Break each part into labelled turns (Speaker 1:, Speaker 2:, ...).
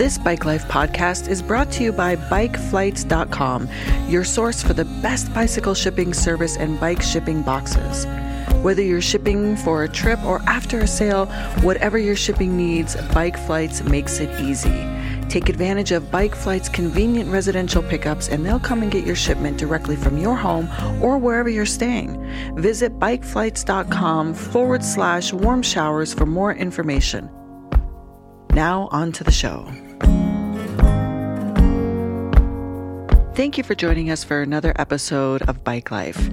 Speaker 1: This Bike Life podcast is brought to you by BikeFlights.com, your source for the best bicycle shipping service and bike shipping boxes. Whether you're shipping for a trip or after a sale, whatever your shipping needs, Bike Flights makes it easy. Take advantage of Bike Flight's convenient residential pickups, and they'll come and get your shipment directly from your home or wherever you're staying. Visit bikeflights.com forward slash warm showers for more information. Now, on to the show. Thank you for joining us for another episode of Bike Life.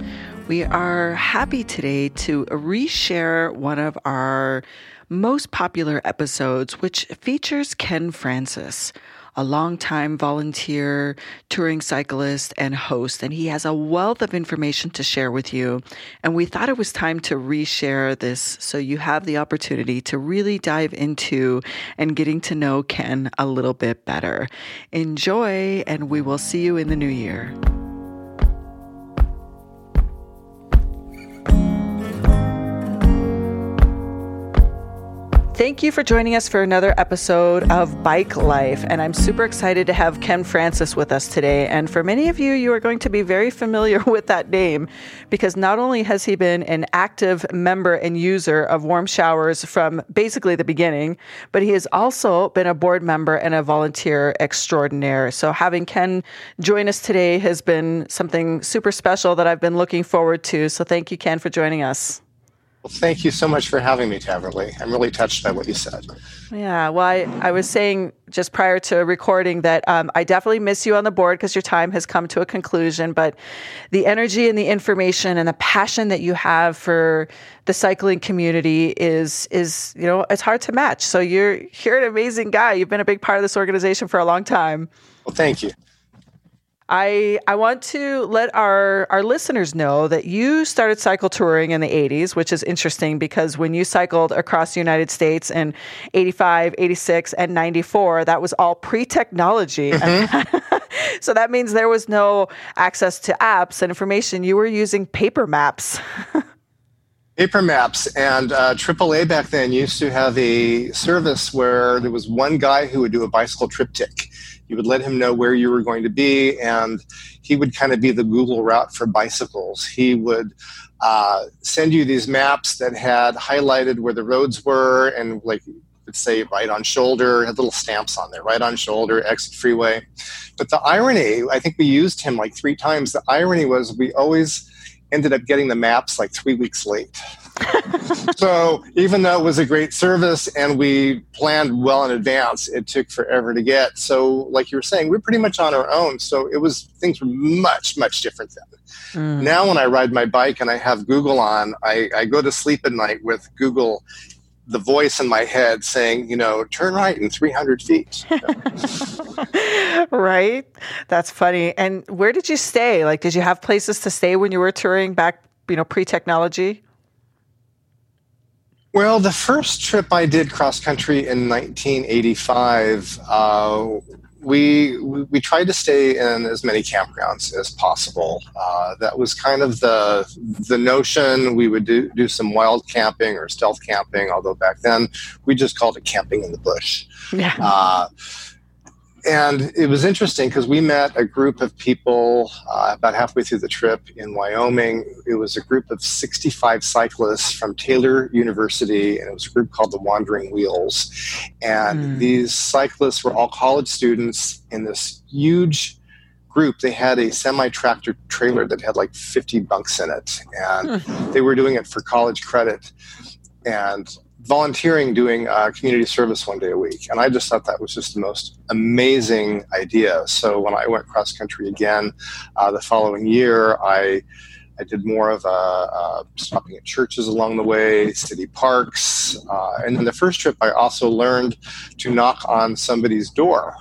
Speaker 1: We are happy today to reshare one of our most popular episodes, which features Ken Francis a longtime volunteer, touring cyclist, and host. And he has a wealth of information to share with you. And we thought it was time to reshare this so you have the opportunity to really dive into and getting to know Ken a little bit better. Enjoy, and we will see you in the new year. Thank you for joining us for another episode of Bike Life. And I'm super excited to have Ken Francis with us today. And for many of you, you are going to be very familiar with that name because not only has he been an active member and user of warm showers from basically the beginning, but he has also been a board member and a volunteer extraordinaire. So having Ken join us today has been something super special that I've been looking forward to. So thank you, Ken, for joining us.
Speaker 2: Well, thank you so much for having me, Taverly. I'm really touched by what you said.
Speaker 1: Yeah, well, I, I was saying just prior to recording that um, I definitely miss you on the board because your time has come to a conclusion. But the energy and the information and the passion that you have for the cycling community is is you know it's hard to match. So you're you're an amazing guy. You've been a big part of this organization for a long time.
Speaker 2: Well, thank you.
Speaker 1: I I want to let our our listeners know that you started cycle touring in the 80s, which is interesting because when you cycled across the United States in 85, 86 and 94, that was all pre-technology. Mm-hmm. so that means there was no access to apps and information. You were using paper maps.
Speaker 2: paper maps and uh, AAA back then used to have a service where there was one guy who would do a bicycle TripTik you would let him know where you were going to be, and he would kind of be the Google route for bicycles. He would uh, send you these maps that had highlighted where the roads were, and like would say right on shoulder, had little stamps on there, right on shoulder, exit freeway. But the irony, I think we used him like three times. The irony was we always ended up getting the maps like three weeks late. so even though it was a great service and we planned well in advance, it took forever to get. So, like you were saying, we're pretty much on our own. So it was things were much much different then. Mm. Now, when I ride my bike and I have Google on, I, I go to sleep at night with Google the voice in my head saying, you know, turn right in 300 feet.
Speaker 1: right. That's funny. And where did you stay? Like, did you have places to stay when you were touring back, you know, pre technology?
Speaker 2: Well, the first trip I did cross country in 1985, uh, we, we tried to stay in as many campgrounds as possible. Uh, that was kind of the the notion. We would do, do some wild camping or stealth camping, although back then we just called it camping in the bush. Yeah. Uh, and it was interesting because we met a group of people uh, about halfway through the trip in Wyoming. It was a group of 65 cyclists from Taylor University, and it was a group called the Wandering Wheels. And mm. these cyclists were all college students in this huge group. They had a semi tractor trailer that had like 50 bunks in it, and they were doing it for college credit. And volunteering doing uh, community service one day a week. And I just thought that was just the most amazing idea. So when I went cross country again uh, the following year, I I did more of a, stopping at churches along the way, city parks, uh, and then the first trip I also learned to knock on somebody's door.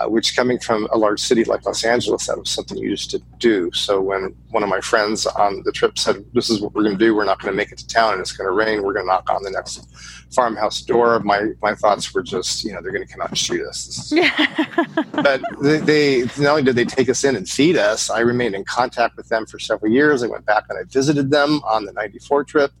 Speaker 2: Uh, which coming from a large city like Los Angeles, that was something you used to do. So when one of my friends on the trip said, "This is what we're going to do. We're not going to make it to town, and it's going to rain. We're going to knock on the next farmhouse door," my my thoughts were just, you know, they're going to come out and shoot us. but they, they not only did they take us in and feed us, I remained in contact with them for several years. I went back and I visited them on the '94 trip,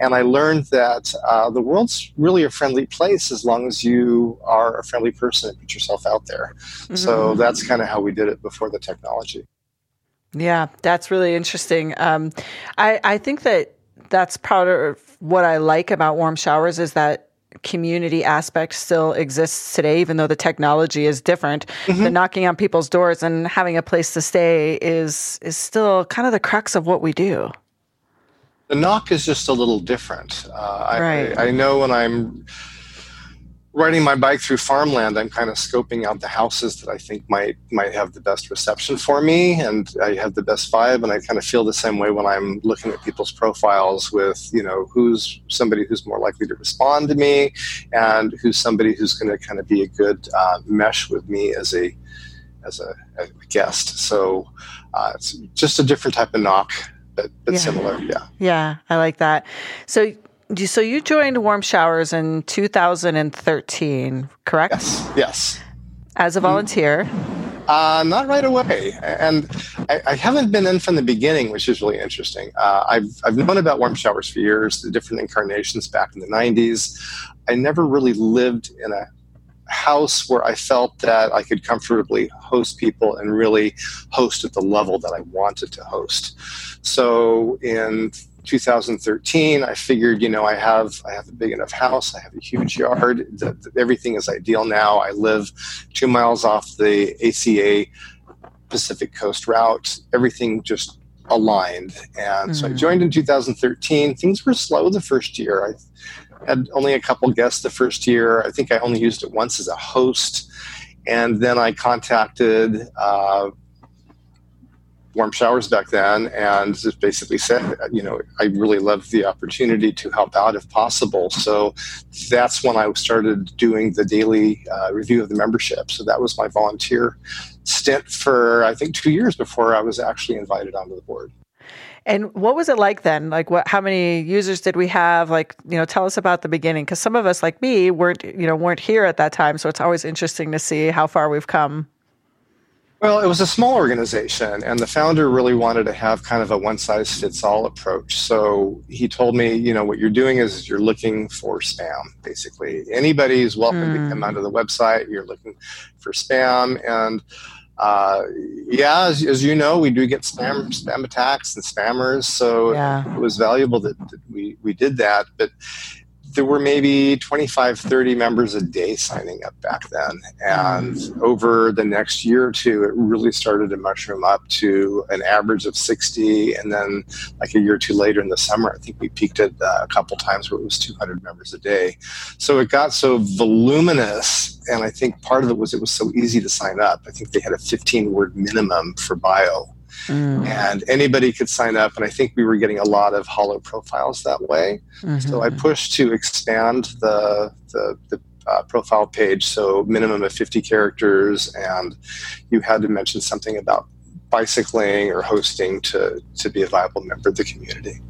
Speaker 2: and I learned that uh, the world's really a friendly place as long as you are a friendly person and put yourself out there. Mm-hmm. So that's kind of how we did it before the technology.
Speaker 1: Yeah, that's really interesting. Um, I, I think that that's part of what I like about warm showers is that community aspect still exists today, even though the technology is different. Mm-hmm. The knocking on people's doors and having a place to stay is is still kind of the crux of what we do.
Speaker 2: The knock is just a little different. Uh, right. I, I know when I'm riding my bike through farmland, I'm kind of scoping out the houses that I think might might have the best reception for me, and I have the best vibe. And I kind of feel the same way when I'm looking at people's profiles with you know who's somebody who's more likely to respond to me, and who's somebody who's going to kind of be a good uh, mesh with me as a as a, a guest. So uh, it's just a different type of knock. But, but yeah. similar, yeah.
Speaker 1: Yeah, I like that. So so you joined Warm Showers in 2013, correct?
Speaker 2: Yes. Yes.
Speaker 1: As a volunteer.
Speaker 2: Uh, not right away, and I, I, haven't been in from the beginning, which is really interesting. Uh, I've I've known about warm showers for years, the different incarnations back in the '90s. I never really lived in a house where I felt that I could comfortably host people and really host at the level that I wanted to host. So in 2013, I figured, you know, I have I have a big enough house, I have a huge yard, the, the, everything is ideal now. I live two miles off the ACA Pacific Coast route. Everything just aligned, and mm-hmm. so I mm. joined in 2013. Things were slow the first year. I had only a couple guests the first year. I think I only used it once as a host, and then I contacted. Uh, warm showers back then and just basically said, you know, I really love the opportunity to help out if possible. So that's when I started doing the daily uh, review of the membership. So that was my volunteer stint for, I think, two years before I was actually invited onto the board.
Speaker 1: And what was it like then? Like, what? How many users did we have? Like, you know, tell us about the beginning, because some of us, like me, weren't, you know, weren't here at that time. So it's always interesting to see how far we've come.
Speaker 2: Well, it was a small organization, and the founder really wanted to have kind of a one size fits all approach. So he told me, you know, what you're doing is you're looking for spam, basically. Anybody is welcome mm. to come hmm. onto the website. You're looking for spam. And uh, yeah, as, as, you know, we do get spam spam attacks and spammers. So yeah. it was valuable that, that we, we did that. But there were maybe 25, 30 members a day signing up back then. And over the next year or two, it really started to mushroom up to an average of 60. And then, like a year or two later in the summer, I think we peaked at uh, a couple times where it was 200 members a day. So it got so voluminous. And I think part of it was it was so easy to sign up. I think they had a 15 word minimum for bio. Mm. And anybody could sign up. And I think we were getting a lot of hollow profiles that way. Mm-hmm. So I pushed to expand the, the, the uh, profile page. So minimum of 50 characters. And you had to mention something about bicycling or hosting to, to be a viable member of the community.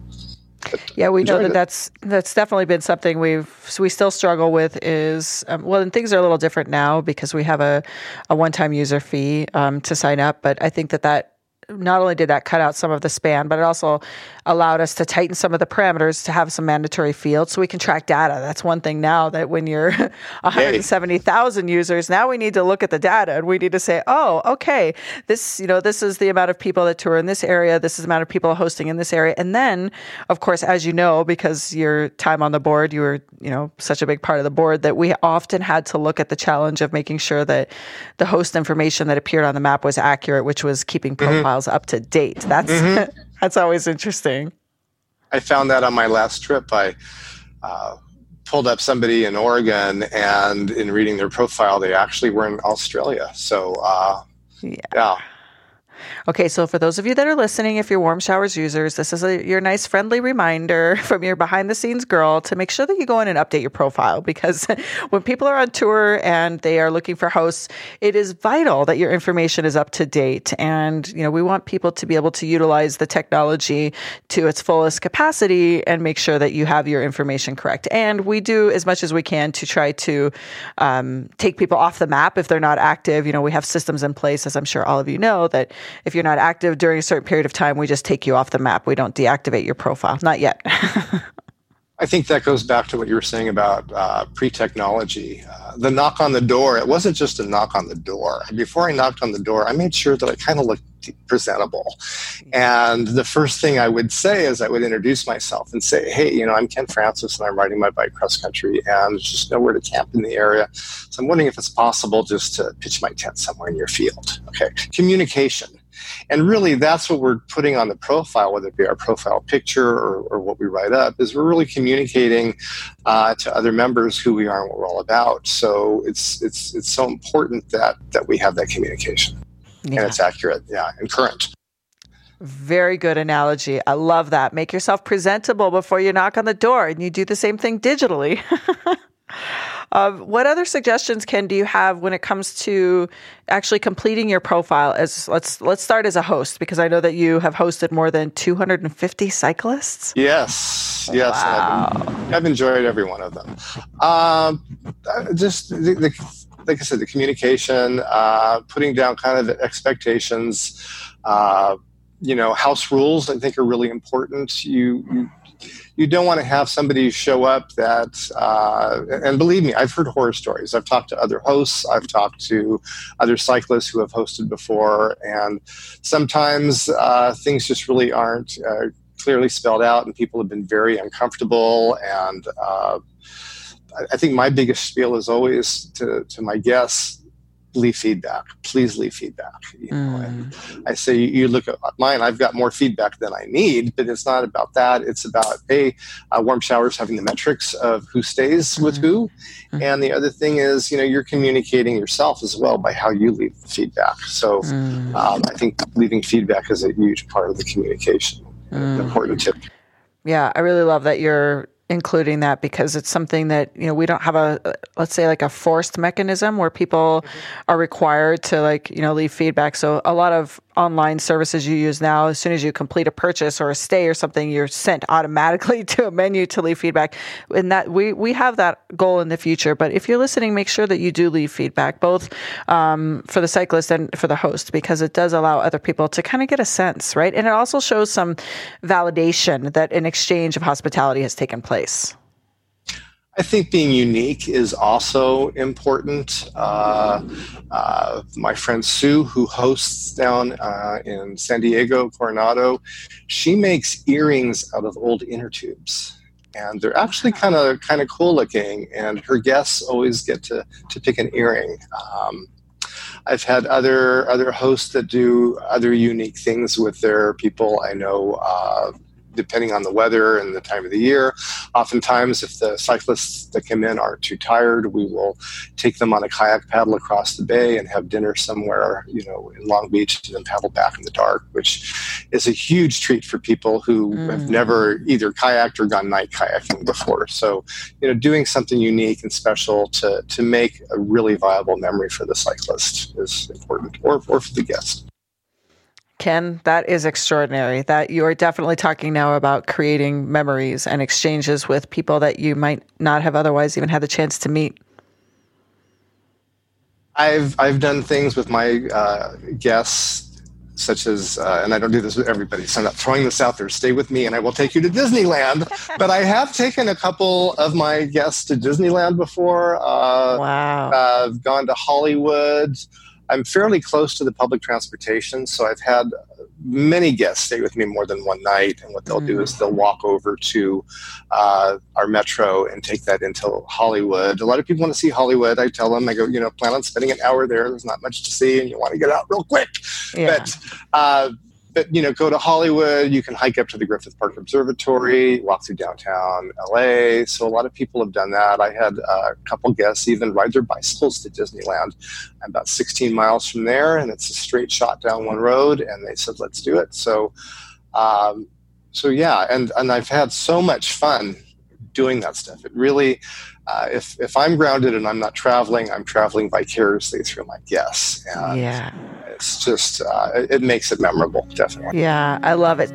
Speaker 1: yeah, we know that it. that's that's definitely been something we've so we still struggle with. Is um, well, and things are a little different now because we have a, a one time user fee um, to sign up. But I think that that not only did that cut out some of the span, but it also allowed us to tighten some of the parameters to have some mandatory fields so we can track data. That's one thing now that when you're 170,000 users, now we need to look at the data and we need to say, oh, okay, this, you know, this is the amount of people that tour in this area. This is the amount of people hosting in this area. And then, of course, as you know, because your time on the board, you were, you know, such a big part of the board that we often had to look at the challenge of making sure that the host information that appeared on the map was accurate, which was keeping mm-hmm. Profiles up to date. That's, mm-hmm. That's always interesting.
Speaker 2: I found that on my last trip. I uh, pulled up somebody in Oregon, and in reading their profile, they actually were in Australia. So, uh, yeah. yeah.
Speaker 1: Okay, so for those of you that are listening, if you're warm showers users, this is a, your nice friendly reminder from your behind the scenes girl to make sure that you go in and update your profile because when people are on tour and they are looking for hosts, it is vital that your information is up to date. And, you know, we want people to be able to utilize the technology to its fullest capacity and make sure that you have your information correct. And we do as much as we can to try to um, take people off the map if they're not active. You know, we have systems in place, as I'm sure all of you know, that if you're not active during a certain period of time, we just take you off the map. We don't deactivate your profile. Not yet.
Speaker 2: I think that goes back to what you were saying about uh, pre-technology. Uh, the knock on the door, it wasn't just a knock on the door. Before I knocked on the door, I made sure that I kind of looked presentable. And the first thing I would say is I would introduce myself and say, hey, you know, I'm Ken Francis and I'm riding my bike cross country and there's just nowhere to camp in the area. So I'm wondering if it's possible just to pitch my tent somewhere in your field. Okay. Communication and really, that's what we're putting on the profile, whether it be our profile picture or, or what we write up, is we're really communicating uh, to other members who we are and what we're all about. So it's it's it's so important that that we have that communication yeah. and it's accurate, yeah, and current.
Speaker 1: Very good analogy. I love that. Make yourself presentable before you knock on the door, and you do the same thing digitally. Uh, what other suggestions, Ken, do you have when it comes to actually completing your profile? As let's let's start as a host because I know that you have hosted more than 250 cyclists.
Speaker 2: Yes, yes, wow. I've, I've, enjoyed every one of them. Um, just the, the, like I said, the communication, uh, putting down kind of expectations. Uh, you know, house rules I think are really important. You, you you don't want to have somebody show up that, uh, and believe me, I've heard horror stories. I've talked to other hosts, I've talked to other cyclists who have hosted before, and sometimes uh, things just really aren't uh, clearly spelled out, and people have been very uncomfortable. And uh, I think my biggest spiel is always to, to my guests leave feedback. Please leave feedback. You know, mm. I say you look at mine. I've got more feedback than I need, but it's not about that. It's about a uh, warm showers having the metrics of who stays mm. with who, mm. and the other thing is you know you're communicating yourself as well by how you leave the feedback. So mm. um, I think leaving feedback is a huge part of the communication. Mm. important tip.
Speaker 1: Yeah, I really love that you're including that because it's something that you know we don't have a let's say like a forced mechanism where people mm-hmm. are required to like you know leave feedback so a lot of online services you use now, as soon as you complete a purchase or a stay or something, you're sent automatically to a menu to leave feedback. And that we we have that goal in the future. But if you're listening, make sure that you do leave feedback, both um, for the cyclist and for the host, because it does allow other people to kind of get a sense, right? And it also shows some validation that an exchange of hospitality has taken place.
Speaker 2: I think being unique is also important. Uh, uh, my friend Sue, who hosts down uh, in San Diego, Coronado, she makes earrings out of old inner tubes. And they're actually kind of kind of cool looking, and her guests always get to, to pick an earring. Um, I've had other other hosts that do other unique things with their people. I know uh, depending on the weather and the time of the year. Oftentimes, if the cyclists that come in are too tired, we will take them on a kayak paddle across the bay and have dinner somewhere, you know, in Long Beach and then paddle back in the dark, which is a huge treat for people who mm. have never either kayaked or gone night kayaking before. So, you know, doing something unique and special to, to make a really viable memory for the cyclist is important or, or for the guest.
Speaker 1: Ken, that is extraordinary. That you are definitely talking now about creating memories and exchanges with people that you might not have otherwise even had the chance to meet.
Speaker 2: I've I've done things with my uh, guests, such as, uh, and I don't do this with everybody, so I'm not throwing this out there. Stay with me, and I will take you to Disneyland. but I have taken a couple of my guests to Disneyland before. Uh,
Speaker 1: wow!
Speaker 2: I've gone to Hollywood. I'm fairly close to the public transportation, so I've had many guests stay with me more than one night. And what they'll mm. do is they'll walk over to uh, our metro and take that into Hollywood. A lot of people want to see Hollywood. I tell them, I go, you know, plan on spending an hour there. There's not much to see, and you want to get out real quick. Yeah. But uh, but you know, go to Hollywood. You can hike up to the Griffith Park Observatory, walk through downtown LA. So a lot of people have done that. I had a couple guests even ride their bicycles to Disneyland. I'm about 16 miles from there, and it's a straight shot down one road. And they said, "Let's do it." So, um, so yeah, and and I've had so much fun doing that stuff. It really, uh, if if I'm grounded and I'm not traveling, I'm traveling vicariously through my guests. And
Speaker 1: yeah,
Speaker 2: it's just uh, it, it makes it memorable, definitely.
Speaker 1: Yeah, I love it.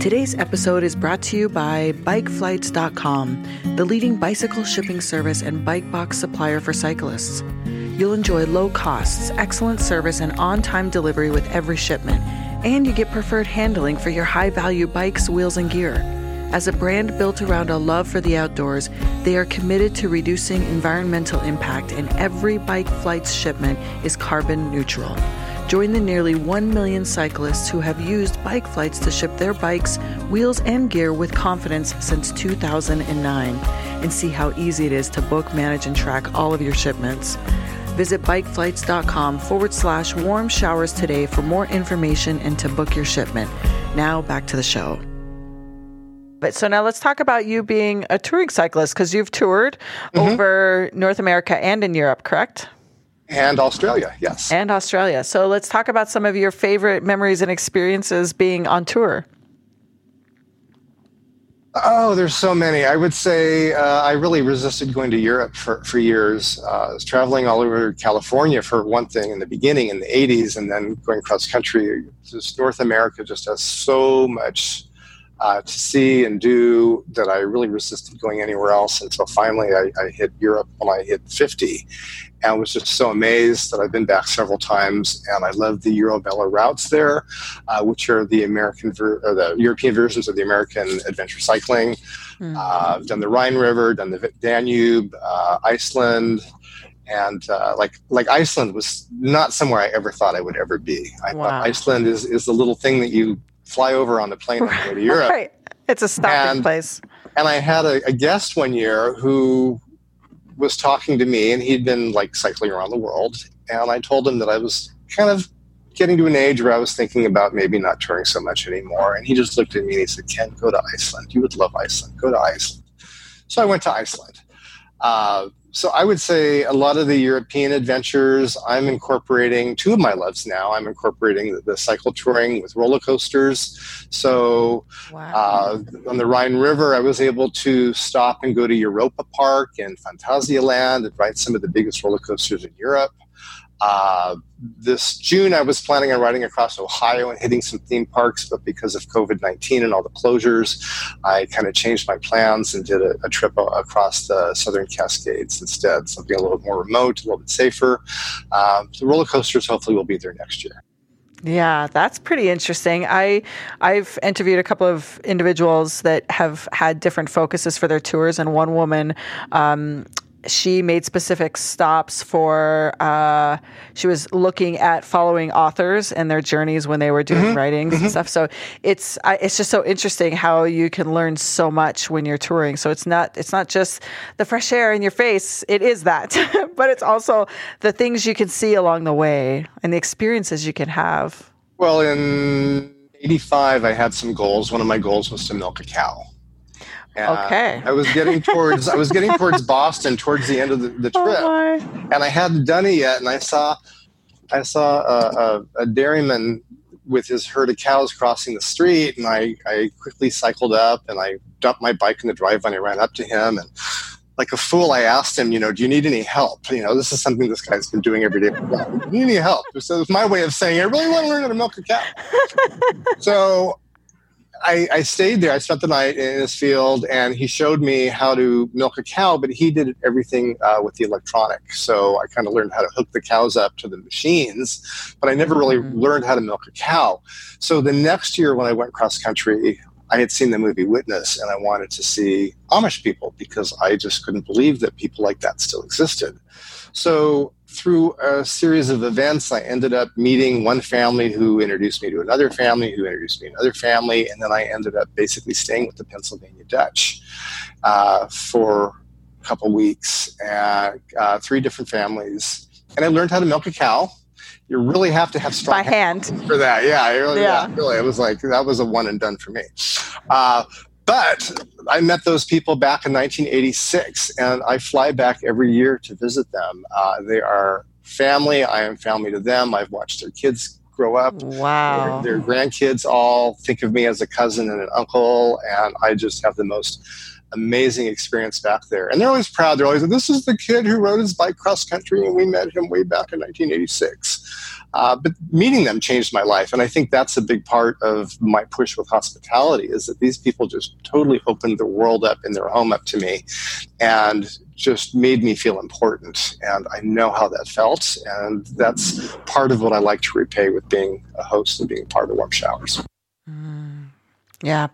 Speaker 1: Today's episode is brought to you by BikeFlights.com, the leading bicycle shipping service and bike box supplier for cyclists. You'll enjoy low costs, excellent service, and on time delivery with every shipment, and you get preferred handling for your high value bikes, wheels, and gear. As a brand built around a love for the outdoors, they are committed to reducing environmental impact, and every bike flight's shipment is carbon neutral. Join the nearly 1 million cyclists who have used bike flights to ship their bikes, wheels, and gear with confidence since 2009 and see how easy it is to book, manage, and track all of your shipments. Visit bikeflights.com forward slash warm showers today for more information and to book your shipment. Now back to the show. But so now let's talk about you being a touring cyclist because you've toured mm-hmm. over North America and in Europe, correct?
Speaker 2: And Australia, yes.
Speaker 1: And Australia. So let's talk about some of your favorite memories and experiences being on tour.
Speaker 2: Oh, there's so many. I would say uh, I really resisted going to Europe for, for years. Uh, I was traveling all over California for one thing in the beginning in the 80s, and then going cross country. Just North America just has so much uh, to see and do that I really resisted going anywhere else until finally I, I, hit Europe when I hit 50 and was just so amazed that I've been back several times and I love the EuroVelo routes there, uh, which are the American ver- or the European versions of the American adventure cycling. Mm-hmm. Uh, I've done the Rhine River, done the Danube, uh, Iceland, and uh, like like Iceland was not somewhere I ever thought I would ever be. I wow. thought Iceland is is the little thing that you fly over on the plane and go to Europe.
Speaker 1: right. It's a stopping
Speaker 2: and,
Speaker 1: place.
Speaker 2: And I had a, a guest one year who was talking to me, and he'd been like cycling around the world. And I told him that I was kind of getting to an age where I was thinking about maybe not touring so much anymore. And he just looked at me and he said, Ken, go to Iceland. You would love Iceland. Go to Iceland. So I went to Iceland. Uh, so I would say a lot of the European adventures, I'm incorporating two of my loves now. I'm incorporating the, the cycle touring with roller coasters. So wow. uh, on the Rhine River, I was able to stop and go to Europa Park and Phantasialand and ride some of the biggest roller coasters in Europe. Uh, this June, I was planning on riding across Ohio and hitting some theme parks, but because of COVID 19 and all the closures, I kind of changed my plans and did a, a, trip across the Southern Cascades instead, something a little bit more remote, a little bit safer. Um, the roller coasters hopefully will be there next year.
Speaker 1: Yeah, that's pretty interesting. I I've interviewed a couple of individuals that have had different focuses for their tours, and one woman um, she made specific stops for uh, she was looking at following authors and their journeys when they were doing mm-hmm. writings mm-hmm. and stuff. So it's I, it's just so interesting how you can learn so much when you're touring. So it's not it's not just the fresh air in your face. It is that. But it's also the things you can see along the way and the experiences you can have.
Speaker 2: Well in 85 i had some goals. One of my goals was to milk a cow
Speaker 1: uh, okay.
Speaker 2: I was getting towards I was getting towards Boston towards the end of the, the oh, trip, oh and I hadn't done it yet. And I saw I saw a, a, a dairyman with his herd of cows crossing the street, and I, I quickly cycled up and I dumped my bike in the driveway and I ran up to him and like a fool, I asked him, you know, do you need any help? You know, this is something this guy's been doing every day. Do you need any help? So it's my way of saying, I really want to learn how to milk a cow. so I, I, stayed there. I spent the night in his field, and he showed me how to milk a cow. But he did everything uh, with the electronic, so I kind of learned how to hook the cows up to the machines. But I never really mm-hmm. learned how to milk a cow. So the next year, when I went cross country, I had seen the movie Witness, and I wanted to see Amish people because I just couldn't believe that people like that still existed. So through a series of events, I ended up meeting one family who introduced me to another family, who introduced me to another family, and then I ended up basically staying with the Pennsylvania Dutch uh, for a couple weeks, uh, three different families. And I learned how to milk a cow. you really have to have strong
Speaker 1: by hand
Speaker 2: for that. Yeah, really, yeah. yeah. really, it was like that was a one and done for me. Uh, but I met those people back in 1986, and I fly back every year to visit them. Uh, they are family. I am family to them. I've watched their kids grow up.
Speaker 1: Wow.
Speaker 2: Their, their grandkids all think of me as a cousin and an uncle, and I just have the most amazing experience back there. And they're always proud. They're always like, this is the kid who rode his bike cross country, and we met him way back in 1986. Uh, but meeting them changed my life, and I think that's a big part of my push with hospitality is that these people just totally opened the world up in their home up to me, and just made me feel important. And I know how that felt, and that's part of what I like to repay with being a host and being part of Warm Showers.
Speaker 1: Mm, yeah,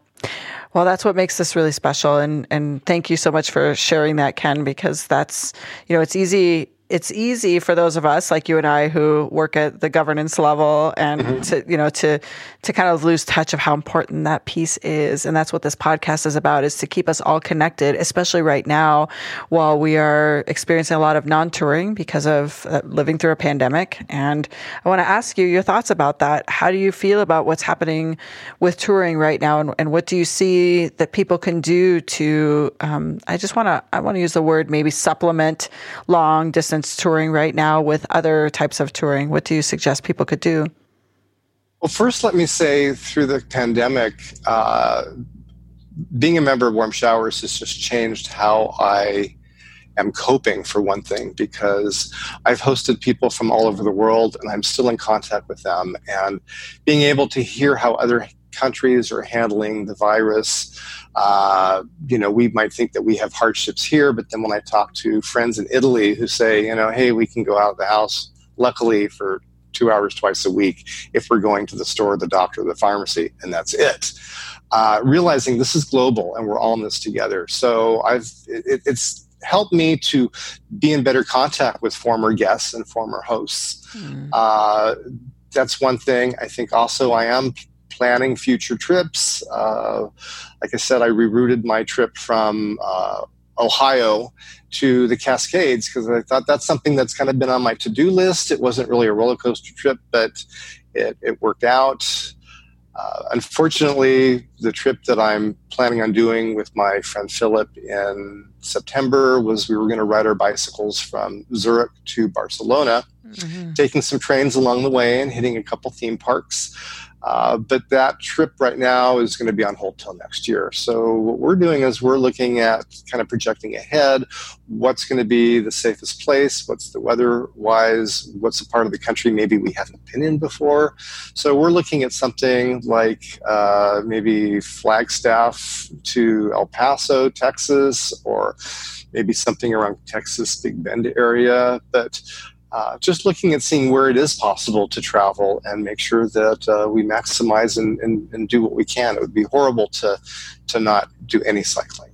Speaker 1: well, that's what makes this really special. And, and thank you so much for sharing that, Ken, because that's, you know, it's easy it's easy for those of us like you and I who work at the governance level and mm-hmm. to you know to to kind of lose touch of how important that piece is. And that's what this podcast is about is to keep us all connected especially right now while we are experiencing a lot of non-touring because of uh, living through a pandemic. And I want to ask you your thoughts about that. How do you feel about what's happening with touring right now? And, and what do you see that people can do to um, I just want to I want to use the word maybe supplement long distance touring right now with other types of touring? What do you suggest people could do?
Speaker 2: Well, first, let me say through the pandemic, uh, being a member of Warm Showers has just changed how I am coping, for one thing, because I've hosted people from all over the world and I'm still in contact with them. And being able to hear how other countries are handling the virus, uh, you know, we might think that we have hardships here, but then when I talk to friends in Italy who say, you know, hey, we can go out of the house, luckily for two hours twice a week if we're going to the store, the doctor, the pharmacy, and that's it. Uh, realizing this is global and we're all in this together. So I've it, it's helped me to be in better contact with former guests and former hosts. Mm. Uh, that's one thing. I think also I am planning future trips. Uh, like I said, I rerouted my trip from uh, Ohio to the Cascades because I thought that's something that's kind of been on my to do list. It wasn't really a roller coaster trip, but it, it worked out. Uh, unfortunately, the trip that I'm planning on doing with my friend Philip in September was we were going to ride our bicycles from Zurich to Barcelona, mm-hmm. taking some trains along the way and hitting a couple theme parks. Uh, but that trip right now is going to be on hold till next year. So what we're doing is we're looking at kind of projecting ahead. What's going to be the safest place? What's the weather wise? What's a part of the country maybe we haven't been in before? So we're looking at something like uh, maybe Flagstaff to El Paso, Texas, or maybe something around Texas Big Bend area. But uh, just looking at seeing where it is possible to travel and make sure that uh, we maximize and, and, and, do what we can. It would be horrible to to not do any cycling.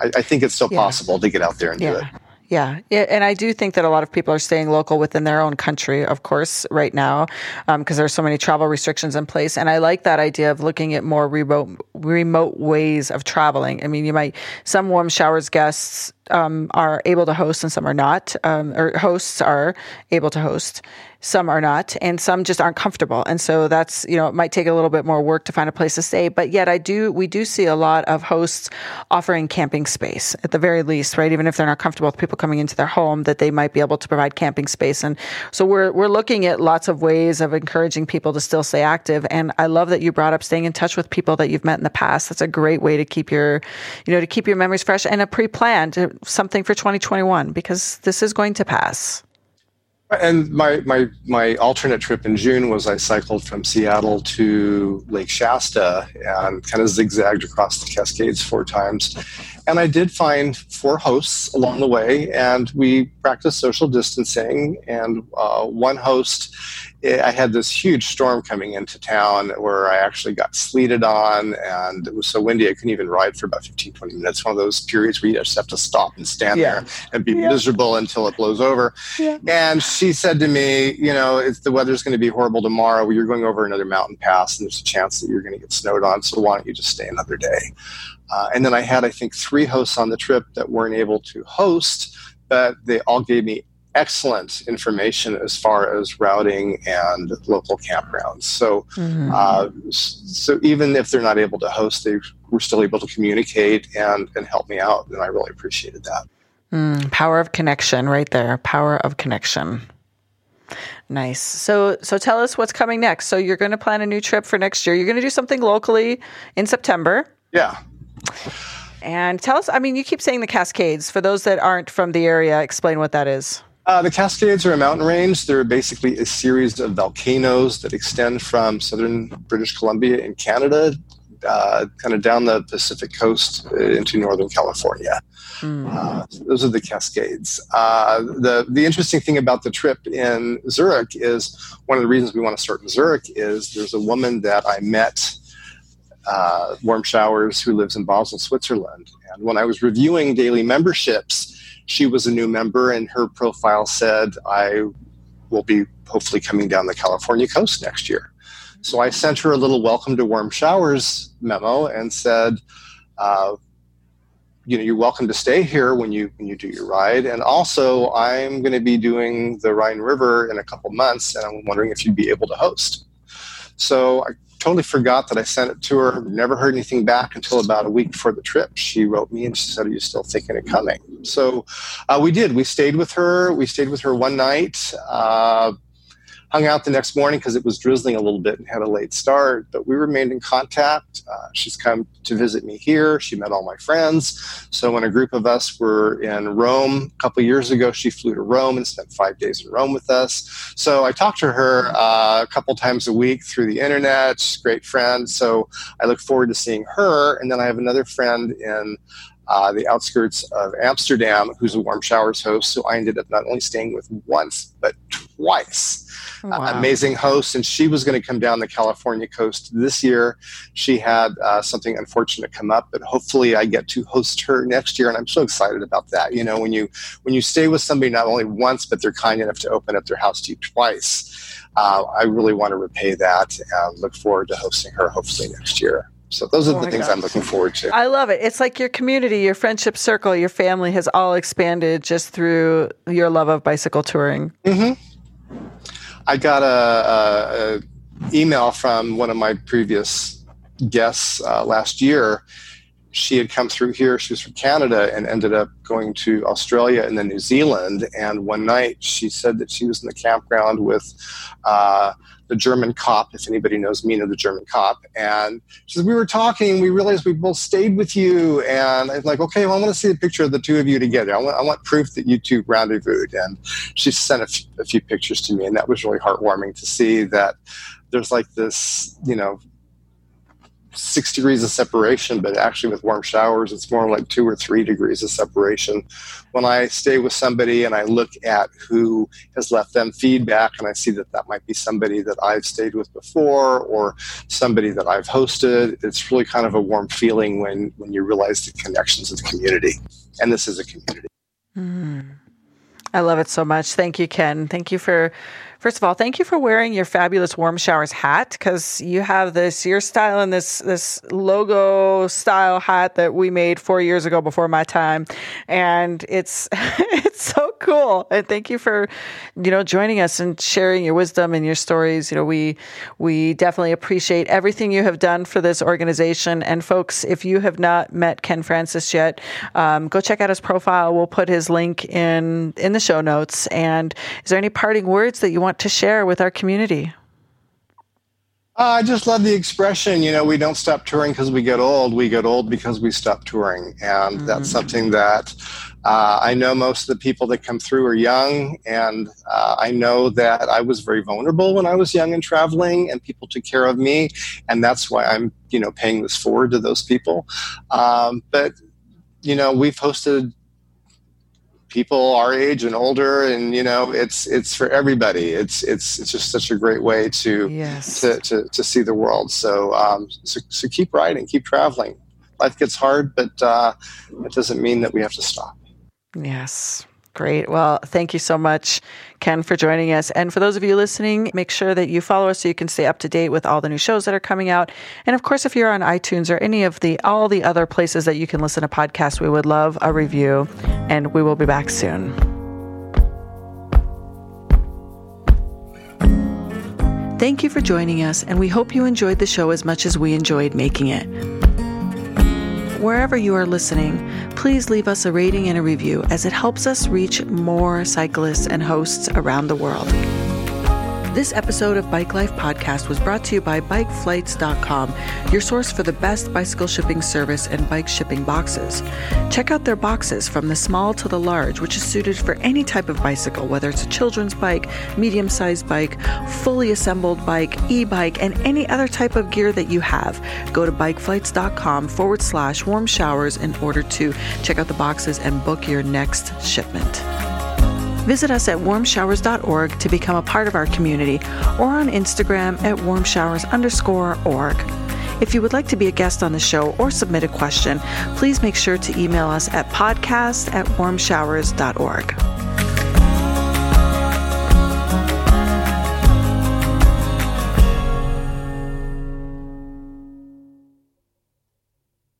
Speaker 2: I, I think it's still yeah. possible to get out there and yeah. do it.
Speaker 1: Yeah. yeah. And I do think that a lot of people are staying local within their own country, of course, right now, because um, there's so many travel restrictions in place. And I like that idea of looking at more remote, remote ways of traveling. I mean, you might, some warm showers guests um, are able to host and some are not, um, or hosts are able to host some are not, and some just aren't comfortable. And so that's, you know, it might take a little bit more work to find a place to stay. But yet I do, we do see a lot of hosts offering camping space at the very least, right? Even if they're not comfortable with people coming into their home, that they might be able to provide camping space. And so we're, we're looking at lots of ways of encouraging people to still stay active. And I love that you brought up staying in touch with people that you've met in the past. That's a great way to keep your, you know, to keep your memories fresh and a pre-planned something for 2021 because this is going to pass.
Speaker 2: And my, my, my alternate trip in June was I cycled from Seattle to Lake Shasta and kind of zigzagged across the Cascades four times. And I did find four hosts along the way, and we practiced social distancing. And uh, one host I had this huge storm coming into town where I actually got sleeted on, and it was so windy I couldn't even ride for about 15, 20 minutes. One of those periods where you just have to stop and stand yeah. there and be yeah. miserable until it blows over. Yeah. And she said to me, You know, if the weather's going to be horrible tomorrow, you're going over another mountain pass, and there's a chance that you're going to get snowed on, so why don't you just stay another day? Uh, and then I had, I think, three hosts on the trip that weren't able to host, but they all gave me excellent information as far as routing and local campgrounds. So, mm-hmm. uh, so even if they're not able to host, they were still able to communicate and, and help me out. And I really appreciated that.
Speaker 1: Mm, power of connection right there. Power of connection. Nice. So so tell us what's coming next. So you're going to plan a new trip for next year. You're going to do something locally in September.
Speaker 2: Yeah.
Speaker 1: And tell us, I mean, you keep saying the Cascades. For those that aren't from the area, explain what that is.
Speaker 2: Uh, the Cascades are a mountain range. They're basically a series of volcanoes that extend from southern British Columbia in Canada, uh, kind of down the Pacific coast into northern California. Mm. Uh, those are the Cascades. Uh, the the interesting thing about the trip in Zurich is one of the reasons we want to start in Zurich is there's a woman that I met uh, Warm Showers who lives in Basel, Switzerland, and when I was reviewing daily memberships she was a new member, and her profile said, I will be hopefully coming down the California coast next year. So I sent her a little welcome to warm showers memo and said, uh, you know, you're welcome to stay here when you when you do your ride. And also, I'm going to be doing the Rhine River in a couple months, and I'm wondering if you'd be able to host. So I totally forgot that I sent it to her. Never heard anything back until about a week before the trip. She wrote me and she said, Are you still thinking of coming? So uh, we did. We stayed with her. We stayed with her one night. Uh, hung out the next morning because it was drizzling a little bit and had a late start, but we remained in contact. Uh, she's come to visit me here. She met all my friends. So when a group of us were in Rome a couple years ago, she flew to Rome and spent five days in Rome with us. So I talked to her uh, a couple times a week through the internet. She's great friend. So I look forward to seeing her. And then I have another friend in uh, the outskirts of Amsterdam, who's a warm showers host. So I ended up not only staying with once, but twice. Wow. Uh, amazing host, and she was going to come down the California coast this year. She had uh, something unfortunate come up, but hopefully I get to host her next year, and I'm so excited about that. You know, when you when you stay with somebody not only once, but they're kind enough to open up their house to you twice. Uh, I really want to repay that and look forward to hosting her hopefully next year. So those are oh the things God. I'm looking forward to.
Speaker 1: I love it. It's like your community, your friendship circle, your family has all expanded just through your love of bicycle touring.
Speaker 2: Mm-hmm. I got a, a, email from one of my previous guests uh, last year. She had come through here. She was from Canada and ended up going to Australia and then New Zealand. And one night she said that she was in the campground with uh, the German cop, if anybody knows Mina, the German cop. And she says, We were talking, we realized we both stayed with you. And I'm like, Okay, well, I want to see a picture of the two of you together. I want, I want proof that you two rendezvoused. And she sent a, f- a few pictures to me. And that was really heartwarming to see that there's like this, you know, six degrees of separation, but actually with warm showers, it's more like two or three degrees of separation. When I stay with somebody and I look at who has left them feedback and I see that that might be somebody that I've stayed with before or somebody that I've hosted, it's really kind of a warm feeling when, when you realize the connections of the community. And this is a community.
Speaker 1: Mm. I love it so much. Thank you, Ken. Thank you for First of all, thank you for wearing your fabulous warm showers hat because you have this your style and this this logo style hat that we made four years ago before my time, and it's it's so cool. And thank you for you know joining us and sharing your wisdom and your stories. You know we we definitely appreciate everything you have done for this organization. And folks, if you have not met Ken Francis yet, um, go check out his profile. We'll put his link in in the show notes. And is there any parting words that you want? Want to share with our community?
Speaker 2: Uh, I just love the expression, you know, we don't stop touring because we get old. We get old because we stop touring. And mm. that's something that uh, I know most of the people that come through are young. And uh, I know that I was very vulnerable when I was young and traveling, and people took care of me. And that's why I'm, you know, paying this forward to those people. Um, but, you know, we've hosted people our age and older and you know it's it's for everybody. It's it's it's just such a great way to yes. to, to, to see the world. So um so, so keep writing keep traveling. Life gets hard but uh it doesn't mean that we have to stop.
Speaker 1: Yes Great. Well, thank you so much, Ken, for joining us. And for those of you listening, make sure that you follow us so you can stay up to date with all the new shows that are coming out. And of course, if you're on iTunes or any of the all the other places that you can listen to podcasts, we would love a review. And we will be back soon. Thank you for joining us, and we hope you enjoyed the show as much as we enjoyed making it. Wherever you are listening, please leave us a rating and a review as it helps us reach more cyclists and hosts around the world. This episode of Bike Life Podcast was brought to you by BikeFlights.com, your source for the best bicycle shipping service and bike shipping boxes. Check out their boxes from the small to the large, which is suited for any type of bicycle, whether it's a children's bike, medium sized bike, fully assembled bike, e bike, and any other type of gear that you have. Go to BikeFlights.com forward slash warm showers in order to check out the boxes and book your next shipment. Visit us at warmshowers.org to become a part of our community or on Instagram at warmshowers underscore org. If you would like to be a guest on the show or submit a question, please make sure to email us at podcast at warmshowers.org.